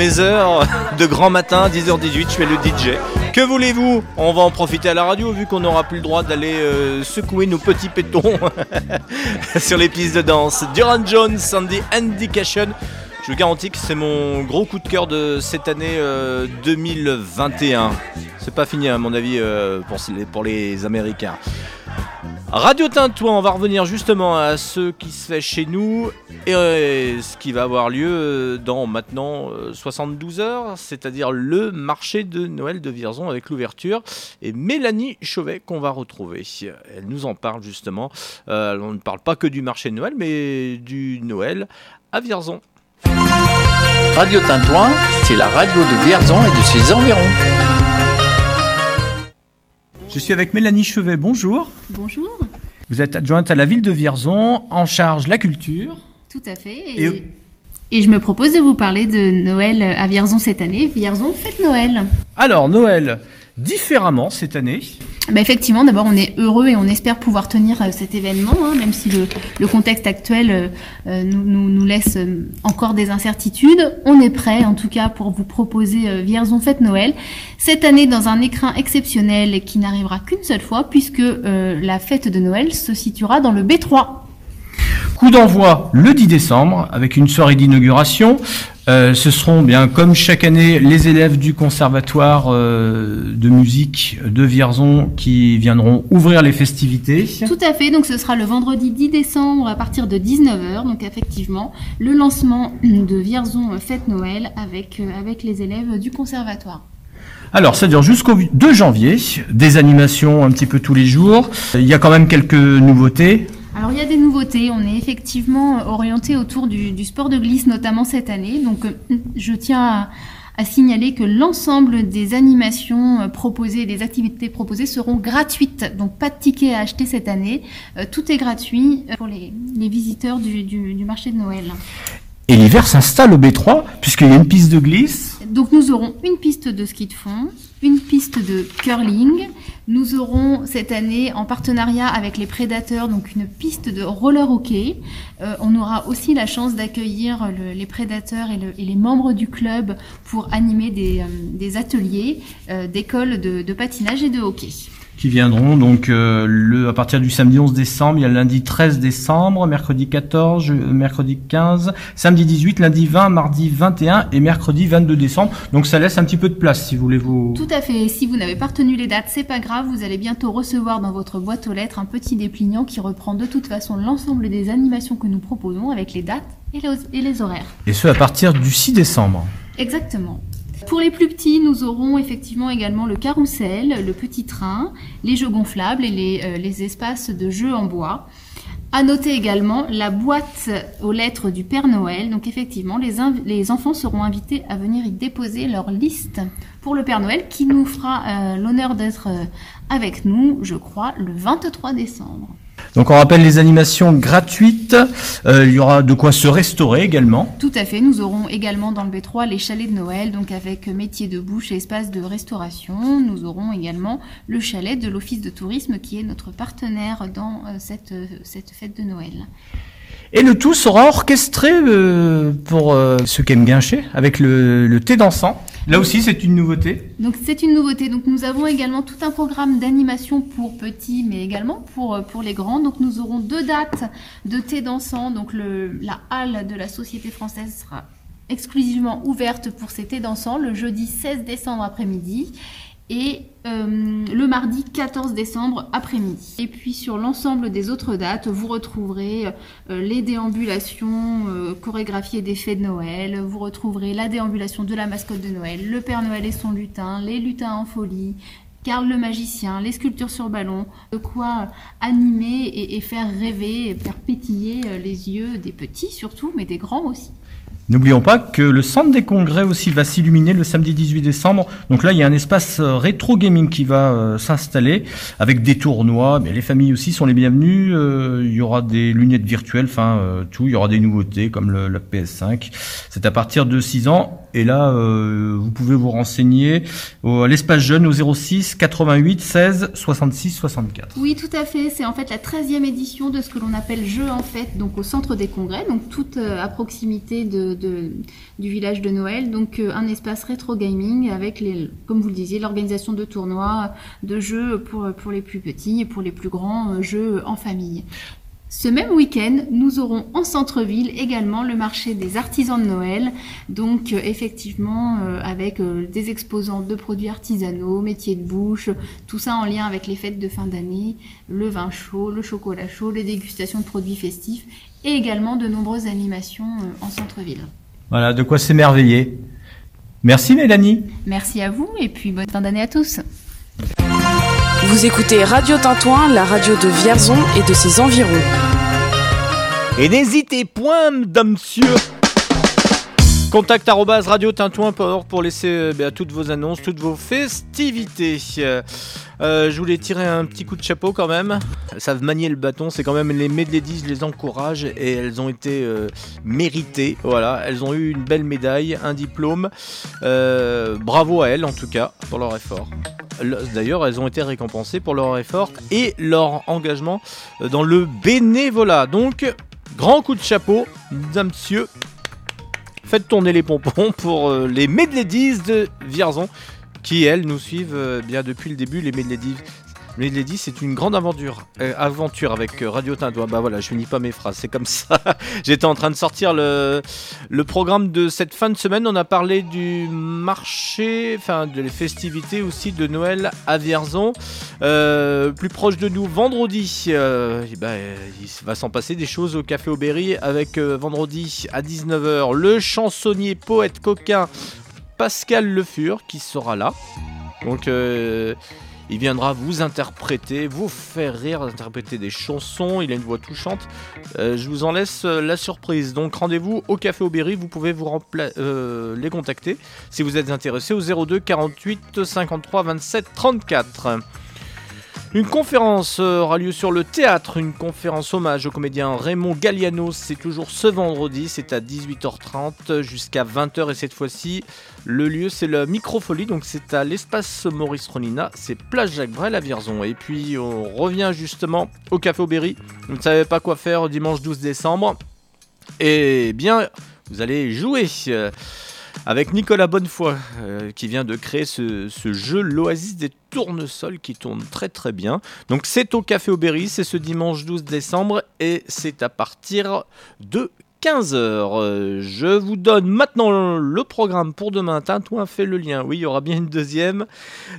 mes heures de grand matin, 10h18, je fais le DJ. Que voulez-vous? On va en profiter à la radio vu qu'on n'aura plus le droit d'aller euh, secouer nos petits pétons sur les pistes de danse. Duran Jones, Sandy Indication. Je vous garantis que c'est mon gros coup de cœur de cette année euh, 2021. C'est pas fini à mon avis euh, pour, les, Américains. Radio Tintouin, on va revenir justement à ce qui se fait chez nous et euh, ce qui va avoir lieu euh, dans maintenant euh, 72 heures, c'est-à-dire le marché de Noël de Vierzon avec l'ouverture et Mélanie Chauvet qu'on va retrouver. Elle nous en parle justement. Euh, on ne parle pas que du marché de Noël, mais du Noël à Vierzon. Radio Tintouin, c'est la radio de Vierzon et de ses environs. Je suis avec Mélanie Chevet, bonjour. Bonjour, Vous êtes adjointe à la ville de Vierzon, en charge la culture. Tout à fait. Et- Et, et je me propose de vous parler de Noël à Vierzon cette année. Vierzon, fête Noël. Alors, Noël, différemment cette année. Bah effectivement, d'abord, on est heureux et on espère pouvoir tenir euh, cet événement, hein, même si le, le contexte actuel euh, euh, nous, nous, nous laisse euh, encore des incertitudes. On est prêt, en tout cas, pour vous proposer euh, Vierzon Fête Noël. Cette année, dans un écrin exceptionnel qui n'arrivera qu'une seule fois, puisque euh, la fête de Noël se situera dans le B3. Coup d'envoi le 10 décembre avec une soirée d'inauguration. Euh, ce seront bien comme chaque année les élèves du conservatoire euh, de musique de Vierzon qui viendront ouvrir les festivités. Tout à fait, donc ce sera le vendredi 10 décembre à partir de 19h, donc effectivement le lancement de Vierzon Fête Noël avec, euh, avec les élèves du conservatoire. Alors, ça dure jusqu'au 2 janvier, des animations un petit peu tous les jours. Il y a quand même quelques nouveautés. Alors il y a des nouveautés, on est effectivement euh, orienté autour du, du sport de glisse notamment cette année, donc euh, je tiens à, à signaler que l'ensemble des animations euh, proposées, des activités proposées seront gratuites, donc pas de tickets à acheter cette année, Euh, tout est gratuit pour les, les visiteurs du, du- du marché de Noël. Et l'hiver s'installe au B3, puisqu'il y a une piste de glisse. Donc nous aurons une piste de ski de fond, une piste de curling. Nous aurons cette année en partenariat avec les prédateurs donc une piste de roller hockey. Euh, on aura aussi la chance d'accueillir le- les prédateurs et, le- et les membres du club pour animer des, euh, ateliers euh, d'école de, de patinage et de hockey. Qui viendront donc euh, le à partir du samedi 11 décembre, il y a le lundi 13 décembre, mercredi 14, je- euh, mercredi 15, samedi 18, lundi 20, mardi 21 et mercredi 22 décembre. Donc ça laisse un petit peu de place si vous voulez vous Tout à fait. Si vous n'avez pas retenu les dates, c'est pas grave. Vous allez bientôt recevoir dans votre boîte aux lettres un petit dépliant qui reprend de toute façon l'ensemble des animations que nous proposons avec les dates et les, et les horaires. et ce à partir du 6 décembre. Exactement. Pour les plus petits, nous aurons effectivement également le carrousel, le petit train, les jeux gonflables et les, euh, les espaces de jeux en bois. À noter également la boîte aux lettres du Père Noël. Donc effectivement, les enfants seront invités à venir y déposer leur liste pour le Père Noël qui nous fera euh, l'honneur d'être euh, avec nous, je crois, le 23 décembre. Donc on rappelle les animations gratuites, Euh, il y aura de quoi se restaurer également. Tout à fait. Nous aurons également dans le B3 les chalets de Noël, donc avec métier de bouche et espace de restauration. Nous aurons également le chalet de l'Office de tourisme qui est notre partenaire dans euh, cette, euh, cette fête de Noël. Et le tout sera orchestré euh, pour euh, ceux qui aiment guincher avec le, le thé dansant. Là aussi c'est une nouveauté. Donc c'est une nouveauté. Donc nous avons également tout un programme d'animation pour petits, mais également pour, euh, pour les grands. Donc nous aurons deux dates de thé dansant. Donc la halle de la Société française sera exclusivement ouverte pour ces thés dansants le jeudi 16 décembre après-midi et euh, le mardi 14 décembre après-midi. Et puis sur l'ensemble des autres dates, vous retrouverez euh, les déambulations euh, chorégraphiées des fêtes de Noël, vous retrouverez la déambulation de la mascotte de Noël, le Père Noël et son lutin, les lutins en folie, Karl le magicien, les sculptures sur ballon, de quoi animer et, faire rêver, faire pétiller les yeux des petits surtout, mais des grands aussi. N'oublions pas que le centre des congrès aussi va s'illuminer le samedi 18 décembre. Donc là, il y a un espace euh, rétro gaming qui va euh, s'installer avec des tournois. Mais les familles aussi sont les bienvenues. Euh, il y aura des lunettes virtuelles, enfin tout. Il y aura des nouveautés comme le, la PS5. C'est à partir de 6 ans. Et là, euh, vous pouvez vous renseigner à l'espace jeune au 06 88 16 66 64. Oui, tout à fait. C'est en fait la 13e édition de ce que l'on appelle Jeux en fête, donc au centre des congrès, donc tout euh, à proximité de, du village de Noël. Donc euh, un espace rétro gaming avec, les, comme vous le disiez, l'organisation de tournois, de jeux pour, pour les plus petits et pour les plus grands, jeux en famille. Ce même week-end, nous aurons en centre-ville également le marché des artisans de Noël. Donc euh, effectivement, euh, avec euh, des exposants de produits artisanaux, métiers de bouche, tout ça en lien avec les fêtes de fin d'année, le vin chaud, le chocolat chaud, les dégustations de produits festifs et également de nombreuses animations en centre-ville. Voilà, de quoi s'émerveiller. Merci Mélanie. Merci à vous et puis bonne fin d'année à tous. Vous écoutez Radio Tintouin, la radio de Vierzon et de ses environs. Et n'hésitez point, mesdames, messieurs. Contact arobase radio tintouin.org pour laisser euh, bah, toutes vos annonces, toutes vos festivités. Euh, je voulais tirer un petit coup de chapeau quand même. Elles savent manier le bâton, c'est quand même les Medladies, je les encourage et elles ont été euh, méritées. Voilà, elles ont eu une belle médaille, un diplôme. Bravo à elles en tout cas pour leur effort. Le- D'ailleurs, elles ont été récompensées pour leur effort et leur engagement euh, dans le bénévolat. Donc, grand coup de chapeau, mesdames, messieurs. Faites tourner les pompons pour euh, les Medladies de Vierzon qui, elles, nous suivent euh, bien depuis le début. Les Medladies, Medladies c'est une grande aventure, euh, aventure avec euh, Radio Tintouin. Bah voilà, je finis pas mes phrases, c'est comme ça. J'étais en train de sortir le, le programme de cette fin de semaine. On a parlé du marché, enfin de les festivités aussi de Noël à Vierzon. Euh, plus proche de nous, vendredi, euh, il va s'en passer des choses au Café Aubéry avec vendredi à 19h le chansonnier, poète, coquin Pascal Le Fur qui sera là. Donc il viendra vous interpréter, vous faire rire, interpréter des chansons. Il a une voix touchante. Euh, je vous en laisse euh, la surprise. Donc rendez-vous au Café Aubéry. Vous pouvez vous euh, les contacter si vous êtes intéressé au 02 48 53 27 34. Une conférence euh, aura lieu sur le théâtre, une conférence hommage au comédien Raymond Galliano. C'est toujours ce vendredi, c'est à 18h30 jusqu'à 20h et cette fois-ci, le lieu c'est la Microfolie, donc c'est à l'espace Maurice Ronina, c'est Place Jacques Brel à Vierzon. Et puis on revient justement au Café Aubéry. Vous ne savez pas quoi faire dimanche 12 décembre. Eh bien, vous allez jouer. Avec Nicolas Bonnefoy euh, qui vient de créer ce, ce jeu l'Oasis des tournesols qui tourne très très bien. Donc c'est au Café Aubéry, c'est ce dimanche 12 décembre et c'est à partir de 15h. Euh, Je vous donne maintenant le programme pour demain. Tintouin fait le lien. Oui, il y aura bien une deuxième.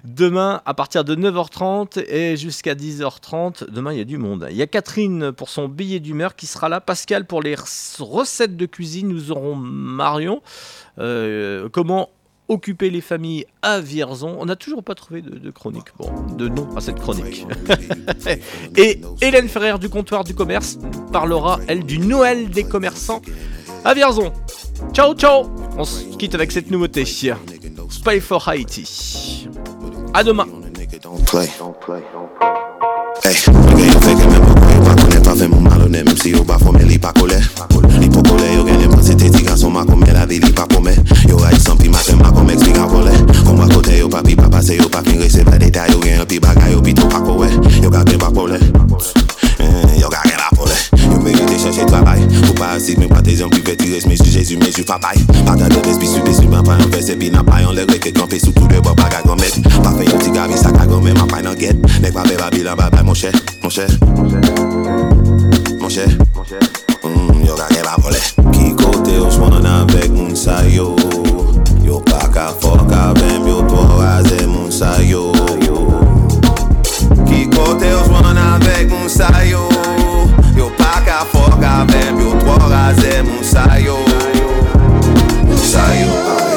Demain, à partir de 9h30 et jusqu'à 10h30, demain, il y a du monde. Il y a Catherine pour son billet d'humeur qui sera là. Pascal pour les rec- recettes de cuisine. Nous aurons Marion. Euh, comment occuper les familles à Vierzon. On n'a toujours pas trouvé de, de chronique, bon, de nom à cette chronique. Et Hélène Ferrer du comptoir du commerce parlera, elle, du Noël des commerçants à Vierzon. Ciao, ciao On se quitte avec cette nouveauté. Spy for Haiti. À demain. Hey, mwen gen yon feke men pou kwe Pa konen pa fe moun malone Mwen si yo ba fome li pa kole Li po kole yo gen yon panse te tiga So ma kome la vi li pa pome Yo a yon sampi ma se ma kome ekspika vole Kon wakote yo pa pi pa pase yo pa fin Resep la detay yo gen yon pi bagay Yo pi tou pa kowe Yo ka gen pa pole Hmm, yo ka ren apon le Yo merite chache trabay Ou parasite men patezyon prive ti resme Su jesu men su papay Pata de despi su pesu Ben pa yon verse pi nan payon le reke Kampi sou tout de bo pa ka gomet. Pa fe yon ti gavi sa ka gomet Ma pay nan get. Nek pa be babilan babay Mon chè, mon chè Mon chè hmm, Yo ka ren apon le Ki kote yo swan avek moun sa yo. Yo pa ka fok avem Yo to raze moun sa yo. Ki kote yo swan avek Ek moun sayo Yo. Pa ka fok avem Yo tro raze moun sayo Moun sayo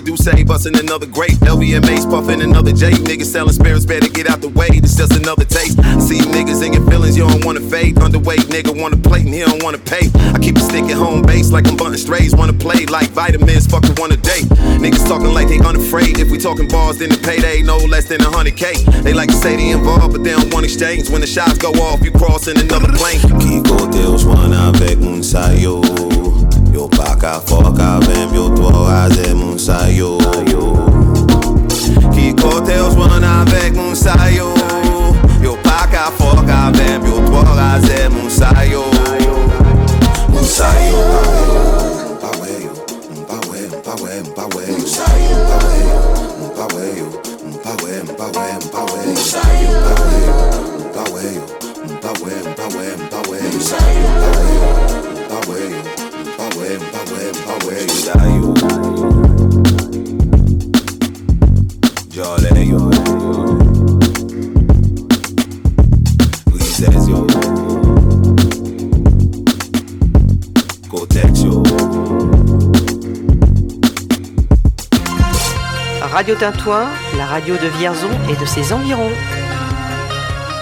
do say, bustin' another grape. LVMA's puffin' another J. Niggas selling spirits, better get out the way. This just another taste. See you niggas in your feelings, you don't wanna fade. Underweight nigga wanna plate and he don't wanna pay. I keep a stick at home base like I'm bunting strays. Wanna play like vitamins, fucking one a day. Niggas talking like they unafraid. If we talking bars, then the payday no less than a hundred K. They like to say they involved, but they don't want exchange. When the shots go off, you crossing another plane. Kiko Deus wana avec un sayo Yo pa ka fok avèm, yo twa raze moun sa yo Ki kote yo swan avèk moun sa yo Yo pa ka fok avèm, yo twa raze moun sa yo Moun sa yo Mpa we yo, mpa we, mpa we, mpa we Moun sa yo Mpa we yo, mpa we, mpa we, mpa we Moun sa yo Mpa we yo, mpa we, mpa we, mpa we Moun sa yo Radio Tintouin, la radio de Vierzon et de ses environs.